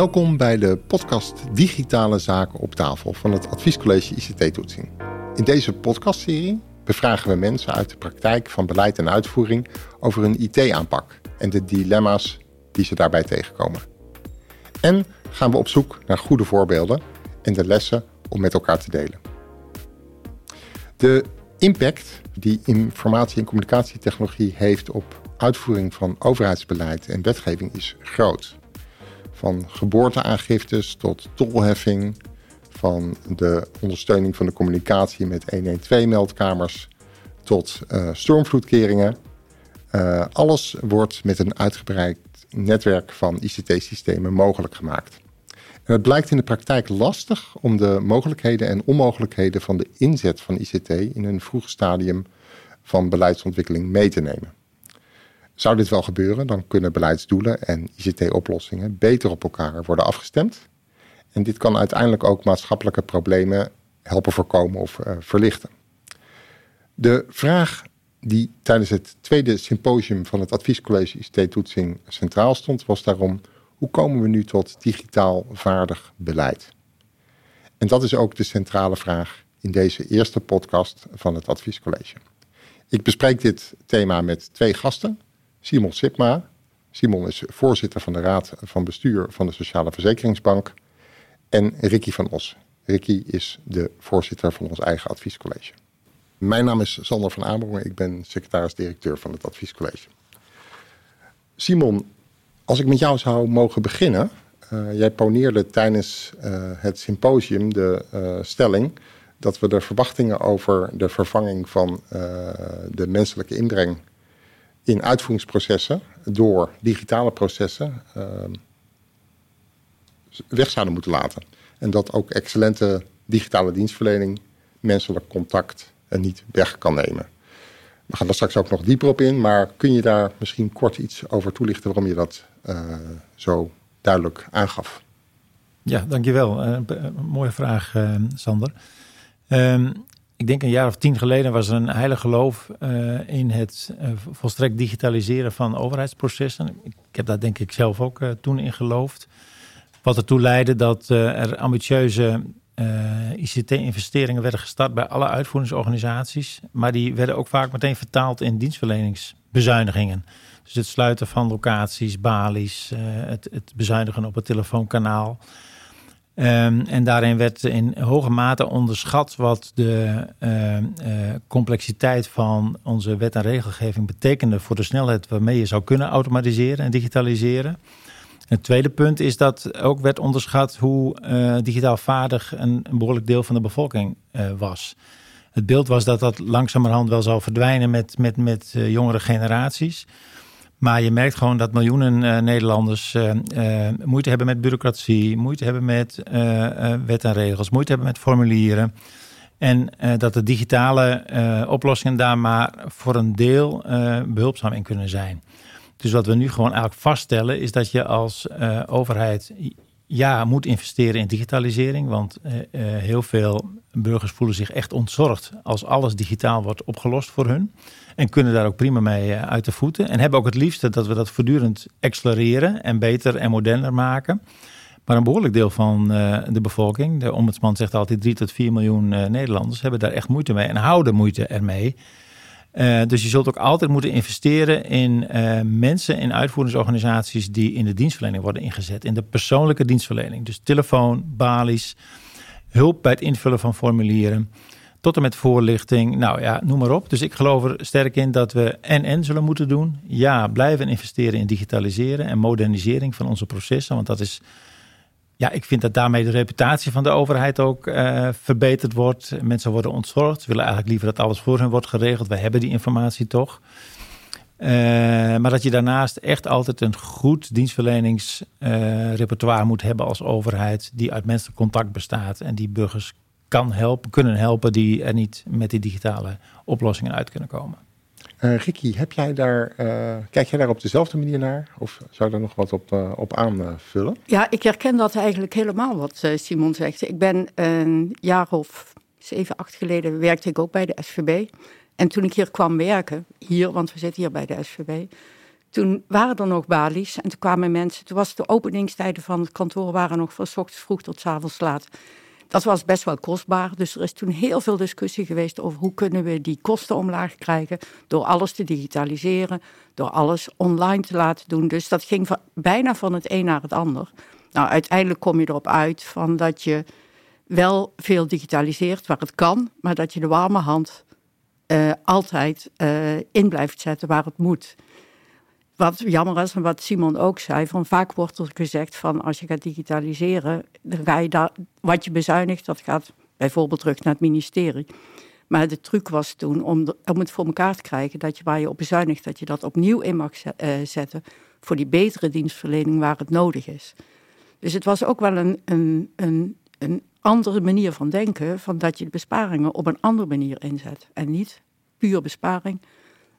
Welkom bij de podcast Digitale Zaken op tafel van het Adviescollege ICT-toetsing. In deze podcastserie bevragen we mensen uit de praktijk van beleid en uitvoering over hun IT-aanpak en de dilemma's die ze daarbij tegenkomen. En gaan we op zoek naar goede voorbeelden en de lessen om met elkaar te delen. De impact die informatie- en communicatietechnologie heeft op uitvoering van overheidsbeleid en wetgeving is groot. Van geboorteaangiftes tot tolheffing, van de ondersteuning van de communicatie met 112-meldkamers tot uh, stormvloedkeringen. Uh, alles wordt met een uitgebreid netwerk van ICT-systemen mogelijk gemaakt. Het blijkt in de praktijk lastig om de mogelijkheden en onmogelijkheden van de inzet van ICT in een vroeg stadium van beleidsontwikkeling mee te nemen. Zou dit wel gebeuren, dan kunnen beleidsdoelen en ICT-oplossingen beter op elkaar worden afgestemd. En dit kan uiteindelijk ook maatschappelijke problemen helpen voorkomen of uh, verlichten. De vraag die tijdens het tweede symposium van het Adviescollege ICT-toetsing centraal stond, was daarom: hoe komen we nu tot digitaal vaardig beleid? En dat is ook de centrale vraag in deze eerste podcast van het Adviescollege. Ik bespreek dit thema met twee gasten. Simon Sipma. Simon is voorzitter van de Raad van Bestuur van de Sociale Verzekeringsbank. En Ricky van Os. Ricky is de voorzitter van ons eigen adviescollege. Mijn naam is Sander van Amerongen. Ik ben secretaris-directeur van het adviescollege. Simon, als ik met jou zou mogen beginnen. Uh, jij poneerde tijdens uh, het symposium de uh, stelling dat we de verwachtingen over de vervanging van de menselijke inbreng in uitvoeringsprocessen door digitale processen ehm, weg zouden moeten laten. En dat ook excellente digitale dienstverlening menselijk contact niet weg kan nemen. We gaan daar straks ook nog dieper op in, maar kun je daar misschien kort iets over toelichten waarom je dat uh, zo duidelijk aangaf? Ja, dankjewel. Uh, mooie vraag, uh, Sander. Ehm, ik denk een jaar of tien geleden was er een heilig geloof uh, in het uh, volstrekt digitaliseren van overheidsprocessen. Ik heb daar denk ik zelf ook uh, toen in geloofd. Wat ertoe leidde dat er ambitieuze ICT-investeringen werden gestart bij alle uitvoeringsorganisaties. Maar die werden ook vaak meteen vertaald in dienstverleningsbezuinigingen. Dus het sluiten van locaties, balies, het, het bezuinigen op het telefoonkanaal. Um, en daarin werd in hoge mate onderschat wat de uh, uh, complexiteit van onze wet en regelgeving betekende voor de snelheid waarmee je zou kunnen automatiseren en digitaliseren. Het tweede punt is dat ook werd onderschat hoe uh, digitaal vaardig een, een, behoorlijk deel van de bevolking was. Het beeld was dat dat langzamerhand wel zou verdwijnen met, met, met jongere generaties. Maar je merkt gewoon dat miljoenen uh, Nederlanders uh, uh, moeite hebben met bureaucratie, moeite hebben met wet en regels, moeite hebben met formulieren. En dat de digitale oplossingen daar maar voor een deel behulpzaam in kunnen zijn. Dus wat we nu gewoon eigenlijk vaststellen is dat je als overheid ja moet investeren in digitalisering. Want heel veel burgers voelen zich echt ontzorgd als alles digitaal wordt opgelost voor hun. En kunnen daar ook prima mee eh, uit de voeten. En hebben ook het liefste dat we dat voortdurend accelereren en beter en moderner maken. Maar een behoorlijk deel van de bevolking, de ombudsman zegt altijd 3 tot 4 miljoen Nederlanders, hebben daar echt moeite mee en houden moeite ermee. Uh, dus je zult ook altijd moeten investeren in mensen, in uitvoeringsorganisaties die in de dienstverlening worden ingezet. In de persoonlijke dienstverlening. Dus telefoon, balies, hulp bij het invullen van formulieren tot en met voorlichting. Nou ja, noem maar op. Dus ik geloof er sterk in dat we en-en zullen moeten doen. Ja, blijven investeren in digitaliseren en modernisering van onze processen. Want dat is, ja, ik vind dat daarmee de reputatie van de overheid ook uh, verbeterd wordt. Mensen worden ontzorgd. Ze willen eigenlijk liever dat alles voor hen wordt geregeld. Wij hebben die informatie toch. Uh, maar dat je daarnaast echt altijd een goed dienstverleningsrepertoire uh, moet hebben als overheid, die uit menselijk contact bestaat en die burgers kan helpen, kunnen helpen die er niet met die digitale oplossingen uit kunnen komen. Uh, Ricky, heb jij daar, uh, kijk jij daar op dezelfde manier naar? Of zou je daar nog wat op, op aanvullen? Ja, ik herken dat eigenlijk helemaal wat Simon zegt. Ik ben een jaar of zeven, acht geleden werkte ik ook bij de SVB. En toen ik hier kwam werken, hier, want we zitten hier bij de SVB, toen waren er nog balies en toen kwamen mensen. Toen was de openingstijden van het kantoor waren nog van s ochtends vroeg tot s avonds laat. Dat was best wel kostbaar. Dus er is toen heel veel discussie geweest over hoe kunnen we die kosten omlaag krijgen. Door alles te digitaliseren, door alles online te laten doen. Dus dat ging van, bijna van het een naar het ander. Nou, uiteindelijk kom je erop uit van dat je wel veel digitaliseert waar het kan, maar dat je de warme hand uh, altijd uh, in blijft zetten waar het moet. Wat jammer is en wat Simon ook zei, van vaak wordt er gezegd van als je gaat digitaliseren, dan ga je daar, wat je bezuinigt, dat gaat bijvoorbeeld terug naar het ministerie. Maar de truc was toen om, om het voor elkaar te krijgen dat je waar je op bezuinigt, dat je dat opnieuw in mag uh, zetten voor die betere dienstverlening waar het nodig is. Dus het was ook wel een, een, een, een andere manier van denken, van dat je de besparingen op een andere manier inzet. En niet puur besparing,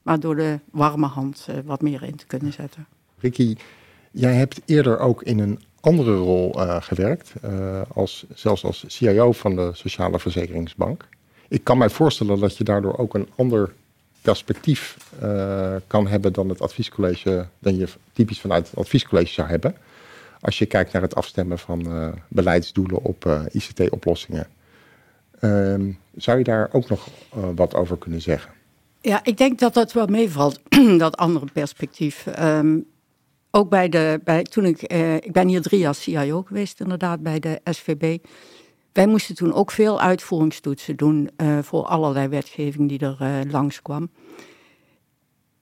maar door de warme hand uh, wat meer in te kunnen zetten. Ricky, jij hebt eerder ook in een andere rol uh, gewerkt, uh, als, zelfs als CIO van de Sociale Verzekeringsbank. Ik kan mij voorstellen dat je daardoor ook een ander perspectief kan hebben dan het adviescollege, dan je typisch vanuit het adviescollege zou hebben als je kijkt naar het afstemmen van beleidsdoelen op ICT-oplossingen. Um, zou je daar ook nog wat over kunnen zeggen? Ja, ik denk dat dat wel meevalt, dat andere perspectief. Um, ook bij de, bij, toen ik, ik ben hier drie jaar CIO geweest inderdaad bij de SVB. Wij moesten toen ook veel uitvoeringstoetsen doen voor allerlei wetgeving die er langskwam.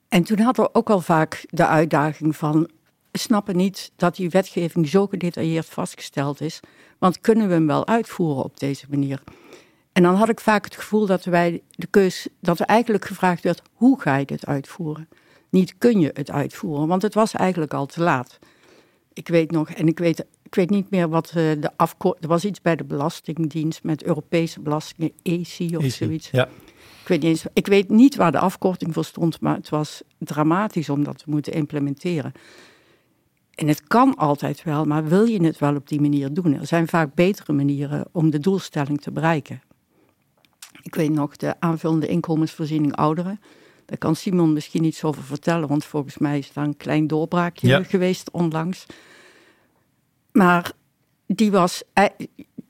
En toen hadden we ook al vaak de uitdaging van snappen niet dat die wetgeving zo gedetailleerd vastgesteld is. Want kunnen we hem wel uitvoeren op deze manier? En dan had ik vaak het gevoel dat wij de keus, dat er eigenlijk gevraagd werd: hoe ga je dit uitvoeren? Niet kun je het uitvoeren, want het was eigenlijk al te laat. Ik weet nog, en ik weet, ik weet niet meer wat eh, de afkorting. Er was iets bij de Belastingdienst met Europese belastingen, EC of zoiets. Ja. Ik weet, niet eens, ik weet niet waar de afkorting voor stond, maar het was dramatisch om dat te moeten implementeren. En het kan altijd wel, maar wil je het wel op die manier doen? Er zijn vaak betere manieren om de doelstelling te bereiken. Ik weet nog de aanvullende inkomensvoorziening ouderen. Daar kan Simon misschien iets over vertellen, want volgens mij is daar een klein doorbraakje geweest onlangs. Maar die, was,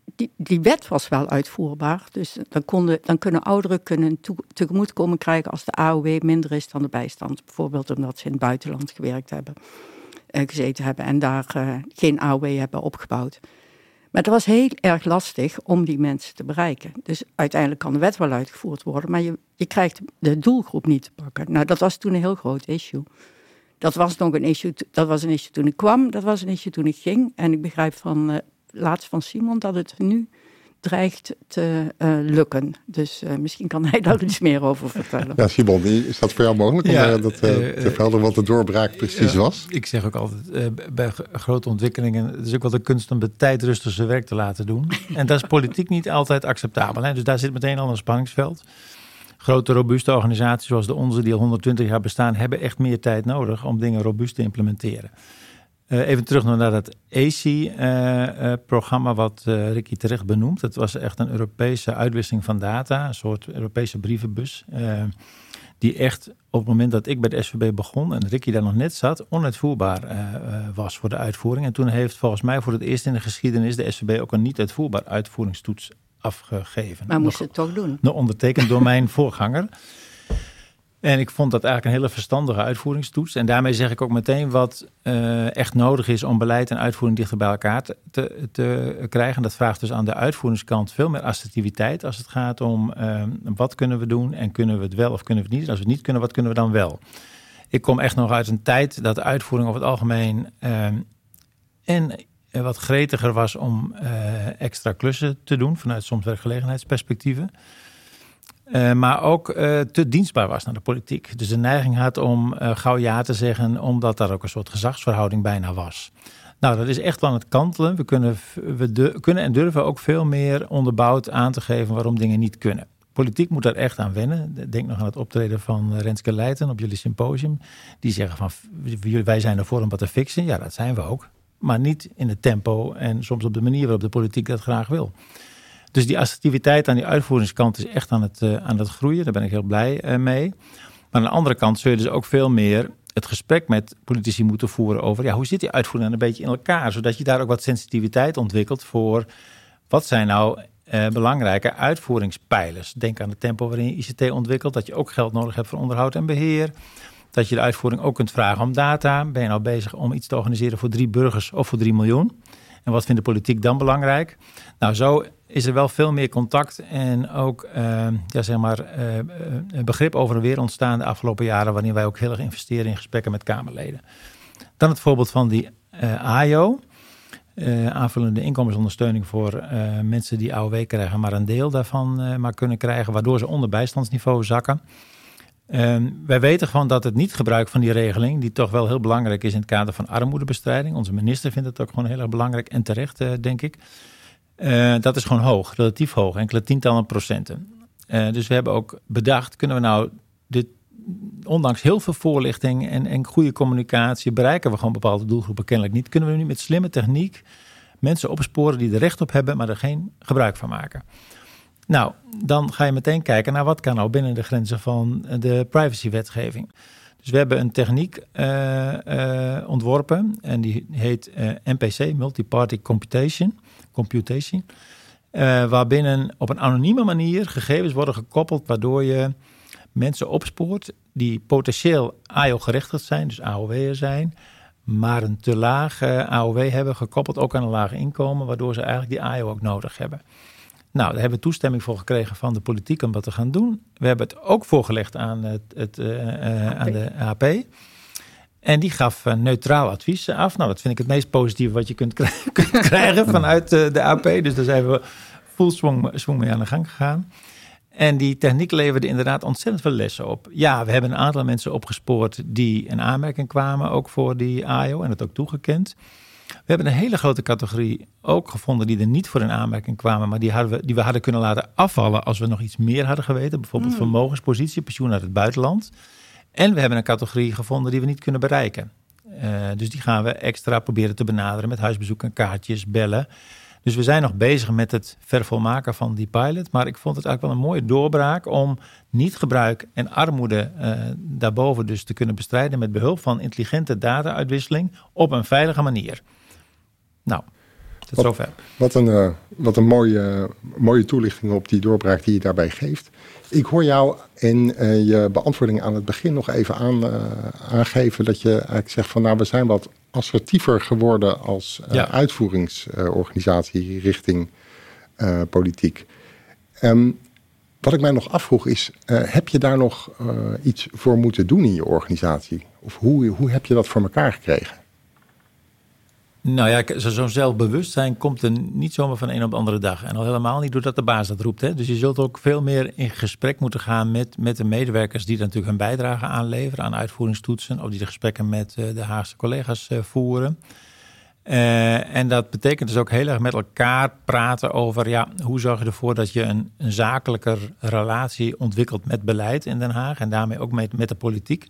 die, die wet was wel uitvoerbaar. Dus dan, konden, dan kunnen ouderen kunnen toe, tegemoetkomen krijgen als de AOW minder is dan de bijstand. Bijvoorbeeld omdat ze in het buitenland gewerkt hebben. Eh, gezeten hebben en daar uh, geen AOW hebben opgebouwd. Maar het was heel erg lastig om die mensen te bereiken. Dus uiteindelijk kan de wet wel uitgevoerd worden, maar je, je krijgt de doelgroep niet te pakken. Nou, dat was toen een heel groot issue. Dat was nog een issue, dat was een issue toen ik kwam, dat was een issue toen ik ging. En ik begrijp van uh, laatst van Simon dat het nu dreigt te uh, lukken. Dus uh, misschien kan hij daar iets meer over vertellen. Ja, Simon, is dat voor jou mogelijk om ja, dat, uh, te vertellen wat de doorbraak precies was? Ik zeg ook altijd, bij grote ontwikkelingen, het is ook wel de kunst om de tijd rustig zijn werk te laten doen. en dat is politiek niet altijd acceptabel. Hè? Dus daar zit meteen al een spanningsveld. Grote, robuuste organisaties zoals de onze, die al 120 jaar bestaan, hebben echt meer tijd nodig om dingen robuust te implementeren. Uh, even terug naar dat AC-programma uh, uh, wat Ricky terecht benoemt. Het was echt een Europese uitwisseling van data, een soort Europese brievenbus. die echt op het moment dat ik bij de SVB begon en Ricky daar nog net zat, onuitvoerbaar was voor de uitvoering. En toen heeft volgens mij voor het eerst in de geschiedenis de SVB ook een niet uitvoerbaar uitvoeringstoets afgegeven. Maar moest het toch doen? Nog ondertekend door mijn voorganger. En ik vond dat eigenlijk een hele verstandige uitvoeringstoets. En daarmee zeg ik ook meteen wat uh, echt nodig is om beleid en uitvoering dichter bij elkaar te, te, krijgen. Dat vraagt dus aan de uitvoeringskant veel meer assertiviteit als het gaat om uh, wat kunnen we doen en kunnen we het wel of kunnen we het niet. Als we het niet kunnen, wat kunnen we dan wel? Ik kom echt nog uit een tijd dat de uitvoering over het algemeen uh, en wat gretiger was om extra klussen te doen vanuit soms werkgelegenheidsperspectieven. Uh, maar ook uh, te dienstbaar was naar de politiek. Dus de neiging had om uh, gauw ja te zeggen, omdat daar ook een soort gezagsverhouding bijna was. Nou, dat is echt aan het kantelen. We kunnen, we kunnen en durven ook veel meer onderbouwd aan te geven waarom dingen niet kunnen. Politiek moet daar echt aan wennen. Denk nog aan het optreden van Renske Leijten op jullie symposium. Die zeggen van, wij zijn ervoor om wat te fixen. Ja, dat zijn we ook. Maar niet in het tempo en soms op de manier waarop de politiek dat graag wil. Dus die assertiviteit aan die uitvoeringskant is echt aan het, uh, aan het groeien. Daar ben ik heel blij uh, mee. Maar aan de andere kant zul je dus ook veel meer het gesprek met politici moeten voeren over ja, hoe zit die uitvoering dan een beetje in elkaar, zodat je daar ook wat sensitiviteit ontwikkelt voor wat zijn nou eh, belangrijke uitvoeringspijlers. Denk aan het tempo waarin je ICT ontwikkelt, dat je ook geld nodig hebt voor onderhoud en beheer. Dat je de uitvoering ook kunt vragen om data. Ben je nou bezig om iets te organiseren voor drie burgers of voor drie miljoen? En wat vindt de politiek dan belangrijk? Nou, zo is er wel veel meer contact en ook uh, ja, zeg maar, uh, begrip over en weer ontstaan de afgelopen jaren, waarin wij ook heel erg investeren in gesprekken met Kamerleden. Dan het voorbeeld van die AIO, aanvullende inkomensondersteuning voor mensen die AOW krijgen, maar een deel daarvan maar kunnen krijgen, waardoor ze onder bijstandsniveau zakken. Ehm, wij weten gewoon dat het niet gebruik van die regeling, die toch wel heel belangrijk is in het kader van armoedebestrijding. Onze minister vindt het ook gewoon heel erg belangrijk en terecht, denk ik. Uh, dat is gewoon hoog, relatief hoog, enkele tientallen procenten. Uh, dus we hebben ook bedacht, kunnen we nou dit, ondanks heel veel voorlichting en, en goede communicatie, bereiken we gewoon bepaalde doelgroepen kennelijk niet. Kunnen we nu met slimme techniek mensen opsporen die er recht op hebben, maar er geen gebruik van maken. Nou, dan ga je meteen kijken naar wat kan nou binnen de grenzen van de privacywetgeving. Dus we hebben een techniek uh, uh, ontworpen en die heet uh, eh, MPC, Multiparty Computation, computation waarbinnen op een anonieme manier gegevens worden gekoppeld, waardoor je mensen opspoort die potentieel AO-gerechtigd zijn, dus AOW'er zijn, maar een te laag AOW hebben, gekoppeld ook aan een laag inkomen, waardoor ze eigenlijk die AO ook nodig hebben. Nou, daar hebben we toestemming voor gekregen van de politiek om dat te gaan doen. We hebben het ook voorgelegd aan, het, het uh, aan de AP. En die gaf neutraal advies af. Nou, dat vind ik het meest positieve wat je kunt, krijgen vanuit de AP. Dus daar zijn we full swing, swing mee aan de gang gegaan. En die techniek leverde inderdaad ontzettend veel lessen op. Ja, we hebben een aantal mensen opgespoord die een aanmerking kwamen, ook voor die AIO, en het ook toegekend. We hebben een hele grote categorie ook gevonden die er niet voor in aanmerking kwamen, maar die, hadden we, die we hadden kunnen laten afvallen als we nog iets meer hadden geweten. Bijvoorbeeld mm. vermogenspositie, pensioen uit het buitenland. En we hebben een categorie gevonden die we niet kunnen bereiken. Uh, dus die gaan we extra proberen te benaderen met huisbezoeken, kaartjes, bellen. Dus we zijn nog bezig met het vervolmaken van die pilot. Maar ik vond het eigenlijk wel een mooie doorbraak om niet gebruik en armoede uh, daarboven dus te kunnen bestrijden met behulp van intelligente data-uitwisseling op een veilige manier. Nou, tot wat, zover. Wat een, uh, wat een mooie, mooie toelichting op die doorbraak die je daarbij geeft. Ik hoor jou in uh, je beantwoording aan het begin nog even aan, uh, aangeven dat je eigenlijk zegt van nou we zijn wat assertiever geworden als ja. uitvoeringsorganisatie richting politiek. Um, wat ik mij nog afvroeg is, heb je daar nog iets voor moeten doen in je organisatie? Of hoe, hoe heb je dat voor elkaar gekregen? Nou ja, zo'n zelfbewustzijn komt er niet zomaar van een op de andere dag. En al helemaal niet doordat de baas dat roept. Hè. Dus je zult ook veel meer in gesprek moeten gaan met, met de medewerkers die natuurlijk hun bijdrage aanleveren aan uitvoeringstoetsen. Of die de gesprekken met uh, de Haagse collega's uh, voeren. Uh, en dat betekent dus ook heel erg met elkaar praten over ja, hoe zorg je ervoor dat je een, een zakelijker relatie ontwikkelt met beleid in Den Haag. En daarmee ook met, met de politiek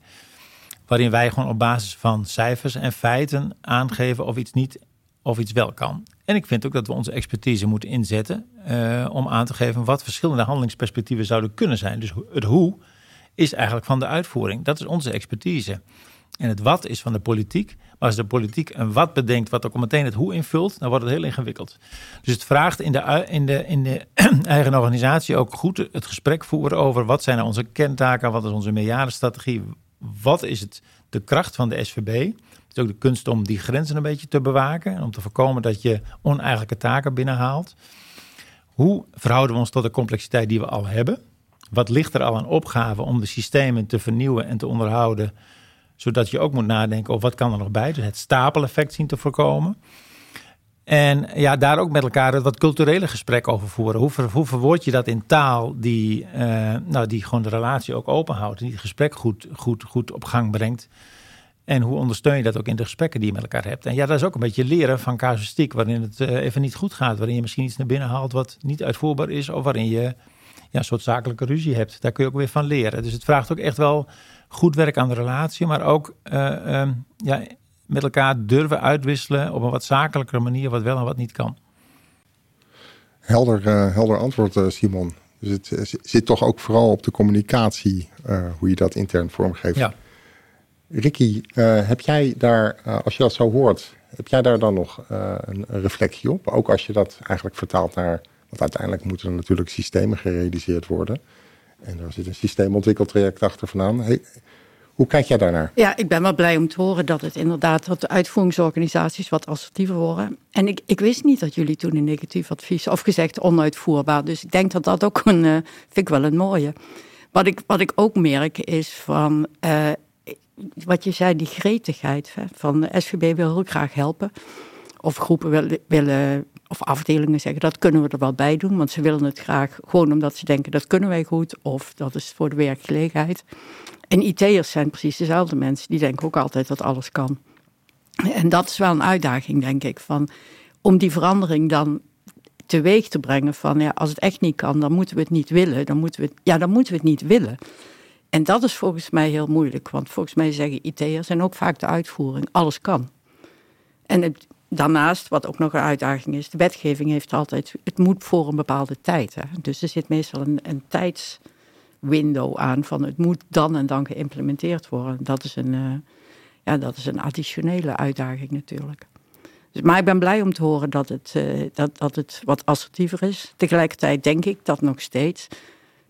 waarin wij gewoon op basis van cijfers en feiten aangeven of iets niet of iets wel kan. En ik vind ook dat we onze expertise moeten inzetten uh, om aan te geven wat verschillende handelingsperspectieven zouden kunnen zijn. Dus het hoe is eigenlijk van de uitvoering. Dat is onze expertise. En het wat is van de politiek. Maar als de politiek een wat bedenkt, wat ook meteen het hoe invult, dan wordt het heel ingewikkeld. Dus het vraagt in de, in de, in de eigen organisatie ook goed het gesprek voeren over wat zijn nou onze kerntaken, wat is onze meerjarenstrategie, wat is het, de kracht van de SVB? Het is ook de kunst om die grenzen een beetje te bewaken. En om te voorkomen dat je oneigenlijke taken binnenhaalt. Hoe verhouden we ons tot de complexiteit die we al hebben? Wat ligt er al aan opgave om de systemen te vernieuwen en te onderhouden? Zodat je ook moet nadenken over wat kan er nog bij. Dus het stapeleffect zien te voorkomen. En ja, daar ook met elkaar wat culturele gesprek over voeren. Hoe, hoe verwoord je dat in taal die, uh, nou, die gewoon de relatie ook openhoudt. Die het gesprek goed, goed, goed op gang brengt. En hoe ondersteun je dat ook in de gesprekken die je met elkaar hebt. En ja, dat is ook een beetje leren van casuïstiek. Waarin het uh, even niet goed gaat. Waarin je misschien iets naar binnen haalt wat niet uitvoerbaar is. Of waarin je ja, een soort zakelijke ruzie hebt. Daar kun je ook weer van leren. Dus het vraagt ook echt wel goed werk aan de relatie. Maar ook uh, ja, met elkaar durven uitwisselen op een wat zakelijkere manier, wat wel en wat niet kan. Helder, uh, helder antwoord, uh, Simon. Dus het uh, zit toch ook vooral op de communicatie, hoe je dat intern vormgeeft. Ja. Ricky, heb jij daar, als je dat zo hoort, heb jij daar dan nog een, een, reflectie op? Ook als je dat eigenlijk vertaalt naar, want uiteindelijk moeten er natuurlijk systemen gerealiseerd worden. En daar zit een systeemontwikkeltraject achter vandaan. Hey, hoe kijk jij daarnaar? Ja, ik ben wel blij om te horen dat het inderdaad dat de uitvoeringsorganisaties wat assertiever worden. En ik, ik wist niet dat jullie toen een negatief advies, of gezegd onuitvoerbaar. Dus ik denk dat dat ook een, uh, vind ik wel een mooie. Wat ik, wat ik ook merk is van, uh, wat je zei, die gretigheid. Hè, van de SVB wil heel graag helpen. Of groepen willen, of afdelingen zeggen, dat kunnen we er wel bij doen. Want ze willen het graag gewoon omdat ze denken, dat kunnen wij goed. Of dat is voor de werkgelegenheid. En IT'ers zijn precies dezelfde mensen. Die denken ook altijd dat alles kan. En dat is wel een uitdaging, denk ik. Van, om die verandering dan teweeg te brengen van ja, als het echt niet kan, dan moeten we het niet willen. Dan moeten we ja, dan moeten we het niet willen. En dat is volgens mij heel moeilijk, want volgens mij zeggen IT'ers en ook vaak de uitvoering, alles kan. En daarnaast, wat ook nog een uitdaging is, de wetgeving heeft altijd, het moet voor een bepaalde tijd. Hè? Dus er zit meestal een, een tijdswindow aan van het moet dan en dan geïmplementeerd worden. Dat is een, uh, ja, dat is een additionele uitdaging natuurlijk. Dus, maar ik ben blij om te horen dat het, uh, dat, dat het wat assertiever is. Tegelijkertijd denk ik dat nog steeds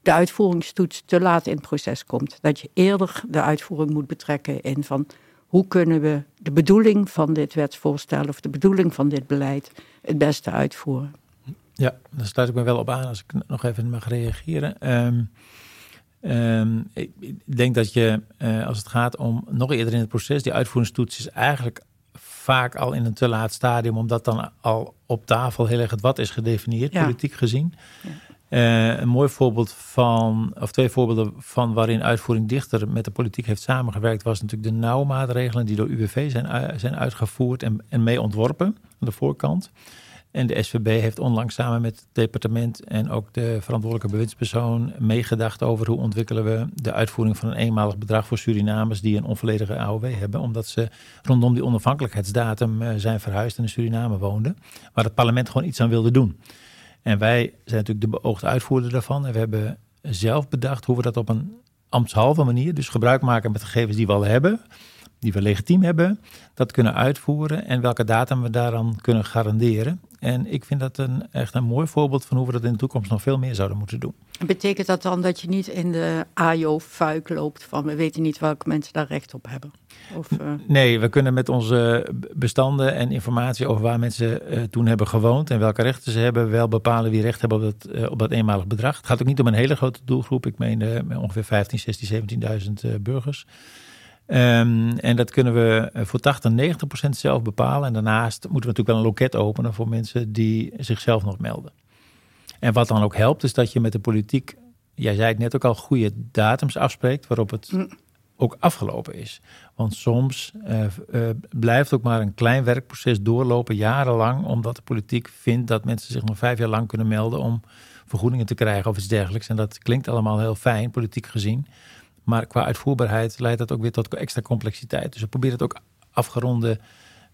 de uitvoeringstoets te laat in het proces komt. Dat je eerder de uitvoering moet betrekken in van hoe kunnen we de bedoeling van dit wetsvoorstel of de bedoeling van dit beleid het beste uitvoeren. Ja, daar sluit ik me wel op aan als ik nog even mag reageren. Um, um, ik denk dat je, uh, als het gaat om nog eerder in het proces, die uitvoeringstoets is eigenlijk vaak al in een te laat stadium, omdat dan al op tafel heel erg het wat is gedefinieerd, ja. politiek gezien. Ja. Uh, een mooi voorbeeld van, of twee voorbeelden van waarin uitvoering dichter met de politiek heeft samengewerkt, was natuurlijk de nauwe maatregelen die door UWV zijn, zijn uitgevoerd en, en mee ontworpen aan de voorkant. En de SVB heeft onlangs samen met het departement en ook de verantwoordelijke bewindspersoon meegedacht over hoe ontwikkelen we de uitvoering van een eenmalig bedrag voor Surinamers die een onvolledige AOW hebben, omdat ze rondom die onafhankelijkheidsdatum zijn verhuisd en in Suriname woonden, waar het parlement gewoon iets aan wilde doen. En wij zijn natuurlijk de beoogde uitvoerder daarvan. En we hebben zelf bedacht hoe we dat op een ambtshalve manier, dus gebruik maken met gegevens die we al hebben, die we legitiem hebben, dat kunnen uitvoeren en welke datum we daaraan kunnen garanderen. En ik vind dat een, echt een mooi voorbeeld van hoe we dat in de toekomst nog veel meer zouden moeten doen. Betekent dat dan dat je niet in de AJO-fuik loopt van we weten niet welke mensen daar recht op hebben? Of, uh... Nee, we kunnen met onze bestanden en informatie over waar mensen uh, toen hebben gewoond en welke rechten ze hebben, wel bepalen wie recht hebben op dat, uh, op dat eenmalig bedrag. Het gaat ook niet om een hele grote doelgroep. Ik meen ongeveer 15, 16, 17.000 burgers. Um, en dat kunnen we voor 80, 90 procent zelf bepalen. En daarnaast moeten we natuurlijk wel een loket openen voor mensen die zichzelf nog melden. En wat dan ook helpt, is dat je met de politiek, jij zei het net ook al, goede datums afspreekt waarop het mm. ook afgelopen is. Want soms uh, uh, blijft ook maar een klein werkproces doorlopen, jarenlang, omdat de politiek vindt dat mensen zich nog vijf jaar lang kunnen melden om vergoedingen te krijgen of iets dergelijks. En dat klinkt allemaal heel fijn, politiek gezien. Maar qua uitvoerbaarheid leidt dat ook weer tot extra complexiteit. Dus we proberen het ook afgeronde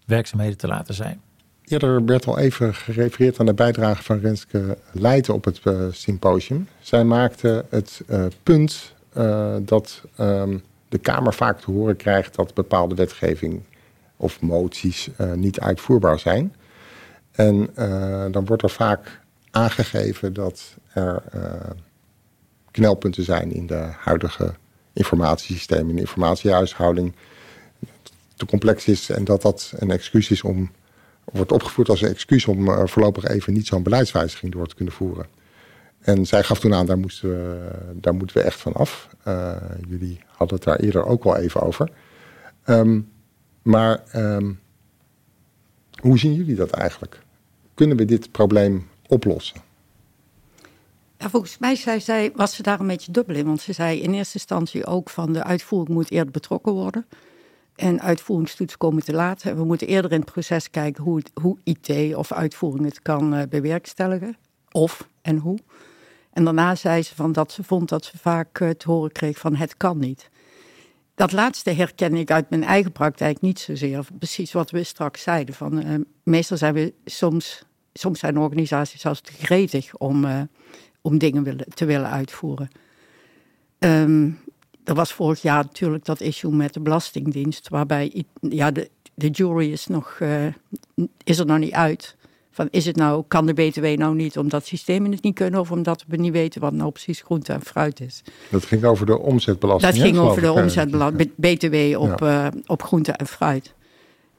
werkzaamheden te laten zijn. Eerder werd al even gerefereerd aan de bijdrage van Renske Leijten op het uh, symposium. Zij maakte het uh, punt uh, dat um, de Kamer vaak te horen krijgt dat bepaalde wetgeving of moties niet uitvoerbaar zijn. En dan wordt er vaak aangegeven dat er knelpunten zijn in de huidige informatiesysteem, in informatiehuishouding te complex is en dat dat een excuus is om, wordt opgevoerd als een excuus om uh, voorlopig even niet zo'n beleidswijziging door te kunnen voeren. En zij gaf toen aan, daar, we, daar moeten we echt van af. Uh, jullie hadden het daar eerder ook wel even over. Um, maar um, hoe zien jullie dat eigenlijk? Kunnen we dit probleem oplossen? Volgens mij zei zij, was ze daar een beetje dubbel in. Want ze zei in eerste instantie ook van de uitvoering moet eerder betrokken worden. En uitvoeringstoets komen te laat. We moeten eerder in het proces kijken hoe, hoe IT of uitvoering het kan uh, bewerkstelligen. Of en hoe. En daarna zei ze van dat ze vond dat ze vaak uh, te horen kreeg van het kan niet. Dat laatste herken ik uit mijn eigen praktijk niet zozeer. Precies wat we straks zeiden. Van, uh, meestal zijn we soms, soms zijn organisaties zelfs te gretig om om dingen willen, te willen uitvoeren. Um, er was vorig jaar natuurlijk dat issue met de Belastingdienst, waarbij ja, de, de jury is, nog, uh, is er nog niet uit. Van is het nou, kan de BTW nou niet omdat systemen het niet kunnen of omdat we niet weten wat nou precies groente en fruit is? Dat ging over de omzetbelasting. Dat ging over de omzetbelasting, BTW op, ja. uh, op groente en fruit.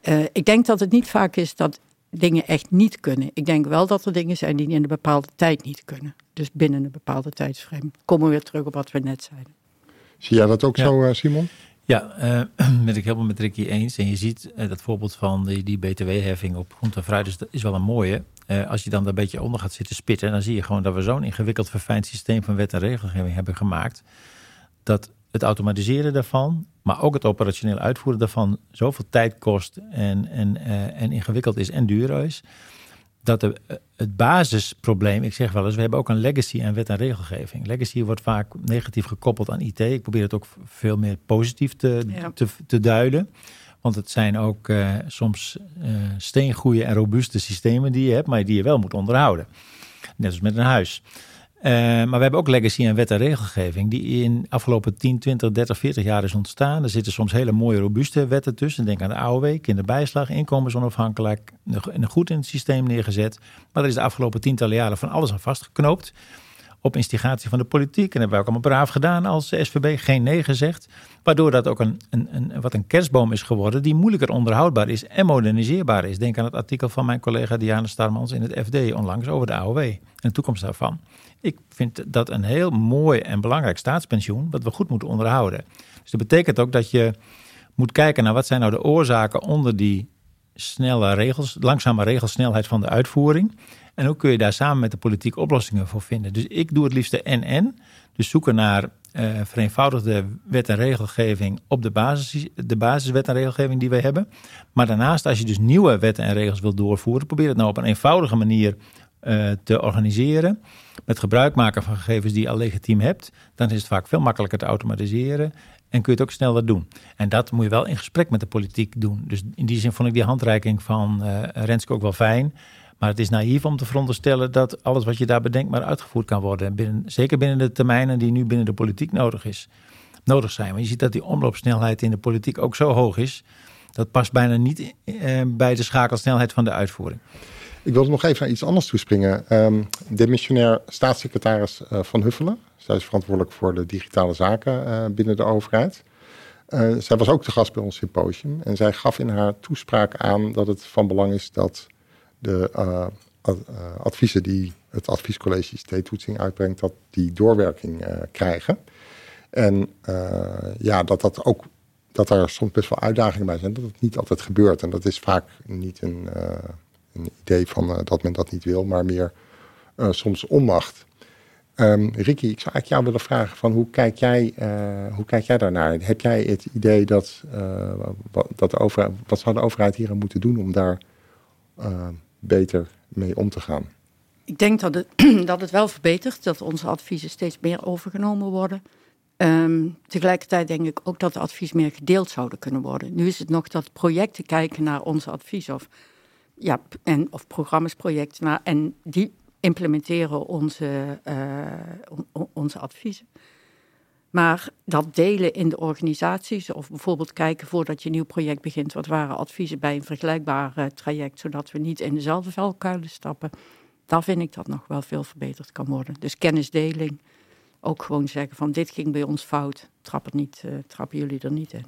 Uh, ik denk dat het niet vaak is dat dingen echt niet kunnen. Ik denk wel dat er dingen zijn die in een bepaalde tijd niet kunnen. Dus binnen een bepaalde tijdsframe. Komen we weer terug op wat we net zeiden. Zie jij dat ook ja. zo, Simon? Ja, uh, ben ik helemaal met Ricky eens. En je ziet uh, dat voorbeeld van die, die btw-heffing op groente en fruit is, is wel een mooie. Uh, als je dan daar een beetje onder gaat zitten spitten, dan zie je gewoon dat we zo'n ingewikkeld verfijnd systeem van wet en regelgeving hebben gemaakt. Dat het automatiseren daarvan, maar ook het operationeel uitvoeren daarvan zoveel tijd kost en, en, en ingewikkeld is en duur is dat de, het basisprobleem, ik zeg wel eens, we hebben ook een legacy aan wet en regelgeving. Legacy wordt vaak negatief gekoppeld aan IT. Ik probeer het ook veel meer positief te, ja. te, te, duiden. Want het zijn ook uh, soms uh, steengoede en robuuste systemen die je hebt, maar die je wel moet onderhouden. Net als met een huis. Uh, maar we hebben ook legacy en wet en regelgeving die in de afgelopen 10, 20, 30, 40 jaar is ontstaan. Er zitten soms hele mooie robuuste wetten tussen. Denk aan de AOW, kinderbijslag, inkomensonafhankelijk, goed in het systeem neergezet. Maar er is de afgelopen tientallen jaren van alles aan vastgeknoopt. Op instigatie van de politiek. En hebben we ook allemaal braaf gedaan als SVB. Geen nee gezegd. Waardoor dat ook een, een, een, wat een kerstboom is geworden. Die moeilijker onderhoudbaar is en moderniseerbaar is. Denk aan het artikel van mijn collega Diana Starmans in het FD onlangs over de AOW. En de toekomst daarvan. Ik vind dat een heel mooi en belangrijk staatspensioen, wat we goed moeten onderhouden. Dus dat betekent ook dat je moet kijken naar wat zijn nou de oorzaken onder die snelle regels, langzame regelsnelheid van de uitvoering. En hoe kun je daar samen met de politiek oplossingen voor vinden. Dus ik doe het liefst de en-en. Dus zoeken naar uh, vereenvoudigde wet en regelgeving op de, basis, de basiswet en regelgeving die we hebben. Maar daarnaast, als je dus nieuwe wetten en regels wilt doorvoeren, probeer het nou op een eenvoudige manier uh, te organiseren. Met gebruik maken van gegevens die je al legitiem hebt. Dan is het vaak veel makkelijker te automatiseren. En kun je het ook sneller doen. En dat moet je wel in gesprek met de politiek doen. Dus in die zin vond ik die handreiking van uh, Renske ook wel fijn. Maar het is naïef om te veronderstellen dat alles wat je daar bedenkt maar uitgevoerd kan worden. Binnen, zeker binnen de termijnen die nu binnen de politiek nodig, is, nodig zijn. Want je ziet dat die omloopsnelheid in de politiek ook zo hoog is. Dat past bijna niet eh, bij de schakelsnelheid van de uitvoering. Ik wilde nog even naar iets anders toespringen. Um, demissionair staatssecretaris uh, Van Huffelen. Zij is verantwoordelijk voor de digitale zaken uh, binnen de overheid. Zij was ook de gast bij ons symposium. En zij gaf in haar toespraak aan dat het van belang is dat de ad, adviezen die het adviescollege ICT-toetsing uitbrengt, dat die doorwerking krijgen. En ja, dat dat ook dat er soms best wel uitdagingen bij zijn, dat het niet altijd gebeurt. En dat is vaak niet een een idee van dat men dat niet wil, maar meer soms onmacht. Um, Ricky, ik zou eigenlijk jou willen vragen van hoe kijk jij, hoe kijk jij daarnaar? Heb jij het idee dat, wat, dat de overheid, wat zou de overheid hier aan moeten doen om daar beter mee om te gaan? Ik denk dat het, dat het wel verbetert, dat onze adviezen steeds meer overgenomen worden. Um, tegelijkertijd denk ik ook dat de advies meer gedeeld zouden kunnen worden. Nu is het nog dat projecten kijken naar onze advies of ja, en, of programma's, projecten. Nou, en die implementeren onze, uh, onze adviezen. Maar dat delen in de organisaties, of bijvoorbeeld kijken voordat je een nieuw project begint, wat waren adviezen bij een vergelijkbaar uh, traject, zodat we niet in dezelfde vuilkuilen stappen, daar vind ik dat nog wel veel verbeterd kan worden. Dus kennisdeling, ook gewoon zeggen van dit ging bij ons fout, trap het niet, uh, trappen jullie er niet in.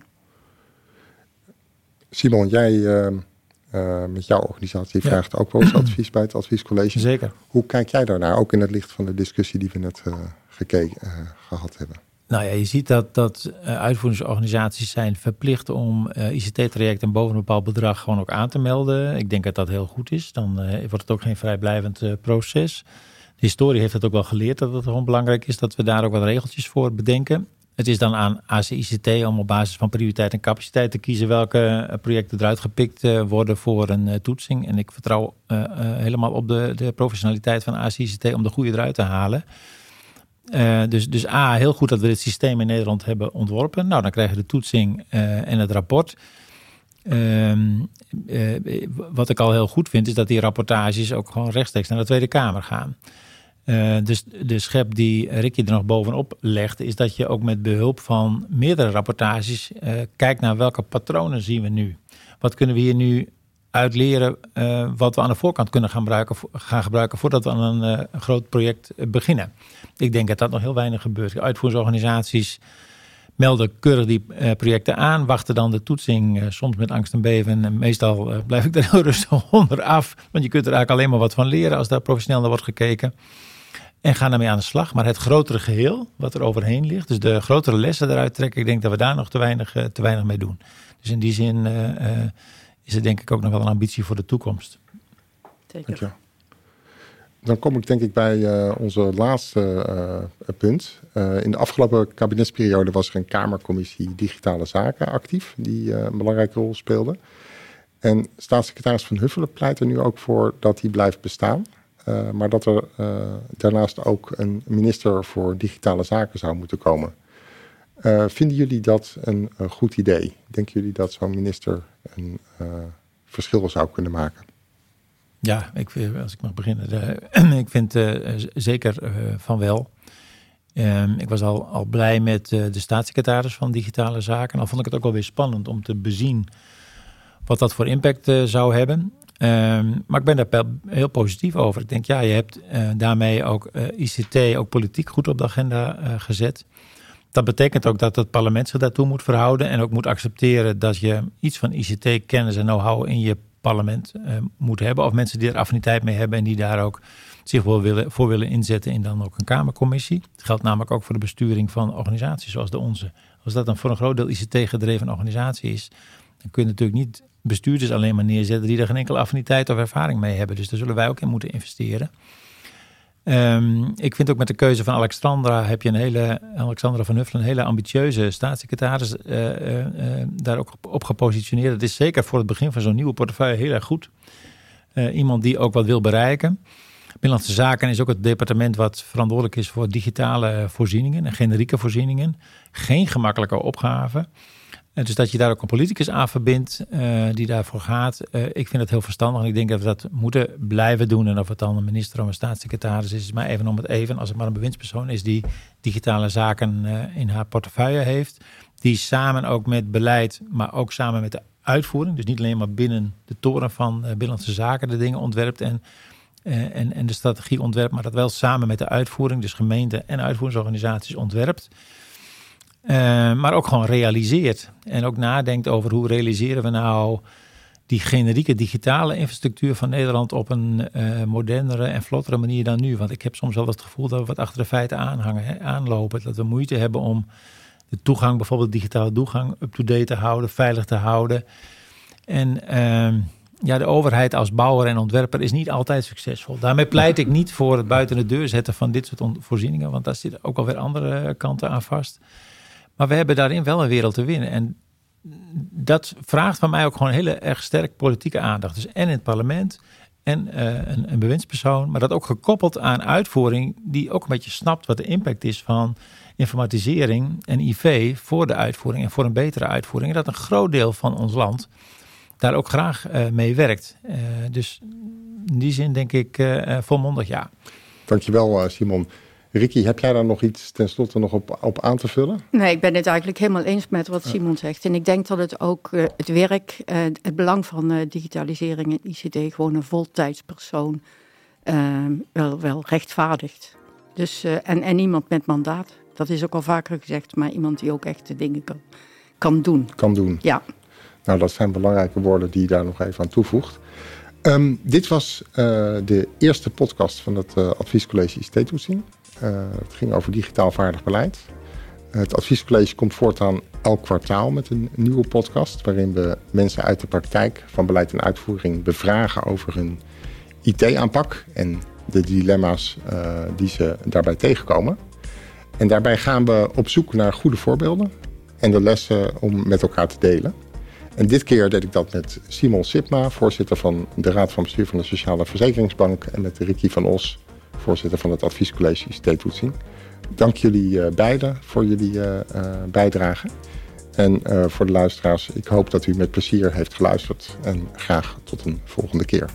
Simon, jij uh, met jouw organisatie vraagt ook wel eens advies bij het adviescollege. Zeker. Hoe kijk jij daarnaar, ook in het licht van de discussie die we net uh, gekeken, uh, gehad hebben? Nou ja, je ziet dat, dat uitvoeringsorganisaties zijn verplicht om ICT-trajecten boven een bepaald bedrag gewoon ook aan te melden. Ik denk dat dat heel goed is. Dan wordt het ook geen vrijblijvend proces. De historie heeft het ook wel geleerd dat het gewoon belangrijk is dat we daar ook wat regeltjes voor bedenken. Het is dan aan ACICT om op basis van prioriteit en capaciteit te kiezen welke eh, projecten eruit gepikt eh, worden voor een eh, toetsing. En ik vertrouw helemaal op de, de professionaliteit van ACICT om de goede eruit te halen. Dus, dus A, heel goed dat we dit systeem in Nederland hebben ontworpen. Nou, dan krijgen we de toetsing en het rapport. Ehm, wat ik al heel goed vind, is dat die rapportages ook gewoon rechtstreeks naar de Tweede Kamer gaan. Dus de schep die Ricky er nog bovenop legt, is dat je ook met behulp van meerdere rapportages kijkt naar welke patronen zien we nu. Wat kunnen we hier nu uitleren uh, wat we aan de voorkant kunnen gaan gebruiken, gaan gebruiken voordat we aan een groot project beginnen. Ik denk dat dat nog heel weinig gebeurt. Uitvoeringsorganisaties melden keurig die projecten aan, wachten dan de toetsing, soms met angst en beven. En meestal blijf ik er heel rustig onder af, want je kunt er eigenlijk alleen maar wat van leren als daar professioneel naar wordt gekeken. En gaan daarmee aan de slag. Maar het grotere geheel, wat er overheen ligt, dus de grotere lessen eruit trekken, ik denk dat we daar nog te weinig, eh, te weinig mee doen. Dus in die zin is het denk ik ook nog wel een ambitie voor de toekomst. Zeker. Dan kom ik denk ik bij uh, onze laatste uh, punt. Uh, in de afgelopen kabinetsperiode was er een Kamercommissie Digitale Zaken actief, die een belangrijke rol speelde. En staatssecretaris Van Huffelen pleit er nu ook voor dat die blijft bestaan. Uh, maar dat er uh, daarnaast ook een minister voor digitale zaken zou moeten komen. Uh, vinden jullie dat een, een, goed idee? Denken jullie dat zo'n minister een verschil zou kunnen maken? Ja, ik, als ik mag beginnen. Ik vind zeker van wel. Um, ik was al, al blij met de staatssecretaris van Digitale Zaken. Al vond ik het ook wel weer spannend om te bezien wat dat voor impact zou hebben. Um, maar ik ben daar heel positief over. Ik denk, ja, je hebt uh, daarmee ook uh, eh, ICT, ook politiek goed op de agenda uh, gezet. Dat betekent ook dat het parlement zich daartoe moet verhouden en ook moet accepteren dat je iets van ICT-kennis en know-how in je parlement moet hebben. Of mensen die er affiniteit mee hebben en die daar ook zich wel willen, voor willen inzetten in dan ook een Kamercommissie. Het geldt namelijk ook voor de besturing van organisaties zoals de onze. Als dat dan voor een groot deel ICT-gedreven organisatie is, dan kun je natuurlijk niet bestuurders alleen maar neerzetten die er geen enkele affiniteit of ervaring mee hebben. Dus daar zullen wij ook in moeten investeren. Um, ik vind ook met de keuze van Alexandra heb je een hele, Alexandra van Huffelen, een hele ambitieuze staatssecretaris uh, daar ook op, op, gepositioneerd. Dat is zeker voor het begin van zo'n nieuwe portefeuille heel erg goed. iemand die ook wat wil bereiken. Binnenlandse Zaken is ook het departement wat verantwoordelijk is voor digitale voorzieningen en generieke voorzieningen. Geen gemakkelijke opgave. En dus dat je daar ook een politicus aan verbindt uh, die daarvoor gaat. Uh, ik vind het heel verstandig en ik denk dat we dat moeten blijven doen. En of het dan een minister of een staatssecretaris is, is maar even om het even. Als het maar een bewindspersoon is die digitale zaken in haar portefeuille heeft. Die samen ook met beleid, maar ook samen met de uitvoering. Dus niet alleen maar binnen de toren van Binnenlandse Zaken de dingen ontwerpt en, en, en de strategie ontwerpt. Maar dat wel samen met de uitvoering, dus gemeente en uitvoeringsorganisaties ontwerpt. Uh, maar ook gewoon realiseert. En ook nadenkt over hoe realiseren we nou die generieke digitale infrastructuur van Nederland op een uh, modernere en vlottere manier dan nu. Want ik heb soms wel het gevoel dat we wat achter de feiten aanhangen, hè, aanlopen. Dat we moeite hebben om de toegang, bijvoorbeeld digitale toegang, up-to-date te houden, veilig te houden. En uh, ja, de overheid als bouwer en ontwerper is niet altijd succesvol. Daarmee pleit ik niet voor het buiten de deur zetten van dit soort voorzieningen, want daar zitten ook alweer andere kanten aan vast. Maar we hebben daarin wel een wereld te winnen. En dat vraagt van mij ook gewoon hele erg sterk politieke aandacht. Dus en in het parlement en uh, een, een bewindspersoon. Maar dat ook gekoppeld aan uitvoering die ook een beetje snapt wat de impact is van informatisering en IV voor de uitvoering en voor een betere uitvoering. En dat een groot deel van ons land daar ook graag uh, mee werkt. Uh, dus in die zin denk ik volmondig ja. Dankjewel Simon. Ricky, heb jij daar nog iets tenslotte nog op, op aan te vullen? Nee, ik ben het eigenlijk helemaal eens met wat Simon zegt. En ik denk dat het ook uh, het werk, uh, het belang van uh, digitalisering en ICT gewoon een voltijdspersoon wel, wel rechtvaardigt. Dus, en, en iemand met mandaat. Dat is ook al vaker gezegd, maar iemand die ook echt de dingen kan, kan doen. Kan doen. Ja. Nou, dat zijn belangrijke woorden die je daar nog even aan toevoegt. Um, dit was de eerste podcast van het Adviescollege ICT-toetsing. Uh, het ging over digitaal vaardig beleid. Het adviescollege komt voortaan elk kwartaal met een nieuwe podcast... waarin we mensen uit de praktijk van beleid en uitvoering bevragen over hun IT-aanpak... en de dilemma's uh, die ze daarbij tegenkomen. En daarbij gaan we op zoek naar goede voorbeelden en de lessen om met elkaar te delen. En dit keer deed ik dat met Simon Sipma, voorzitter van de Raad van Bestuur van de Sociale Verzekeringsbank... en met Ricky van Os, voorzitter van het adviescollege ICT-toetsing. Dank jullie uh, beiden voor jullie uh, uh, bijdrage. En voor de luisteraars, ik hoop dat u met plezier heeft geluisterd. En graag tot een volgende keer.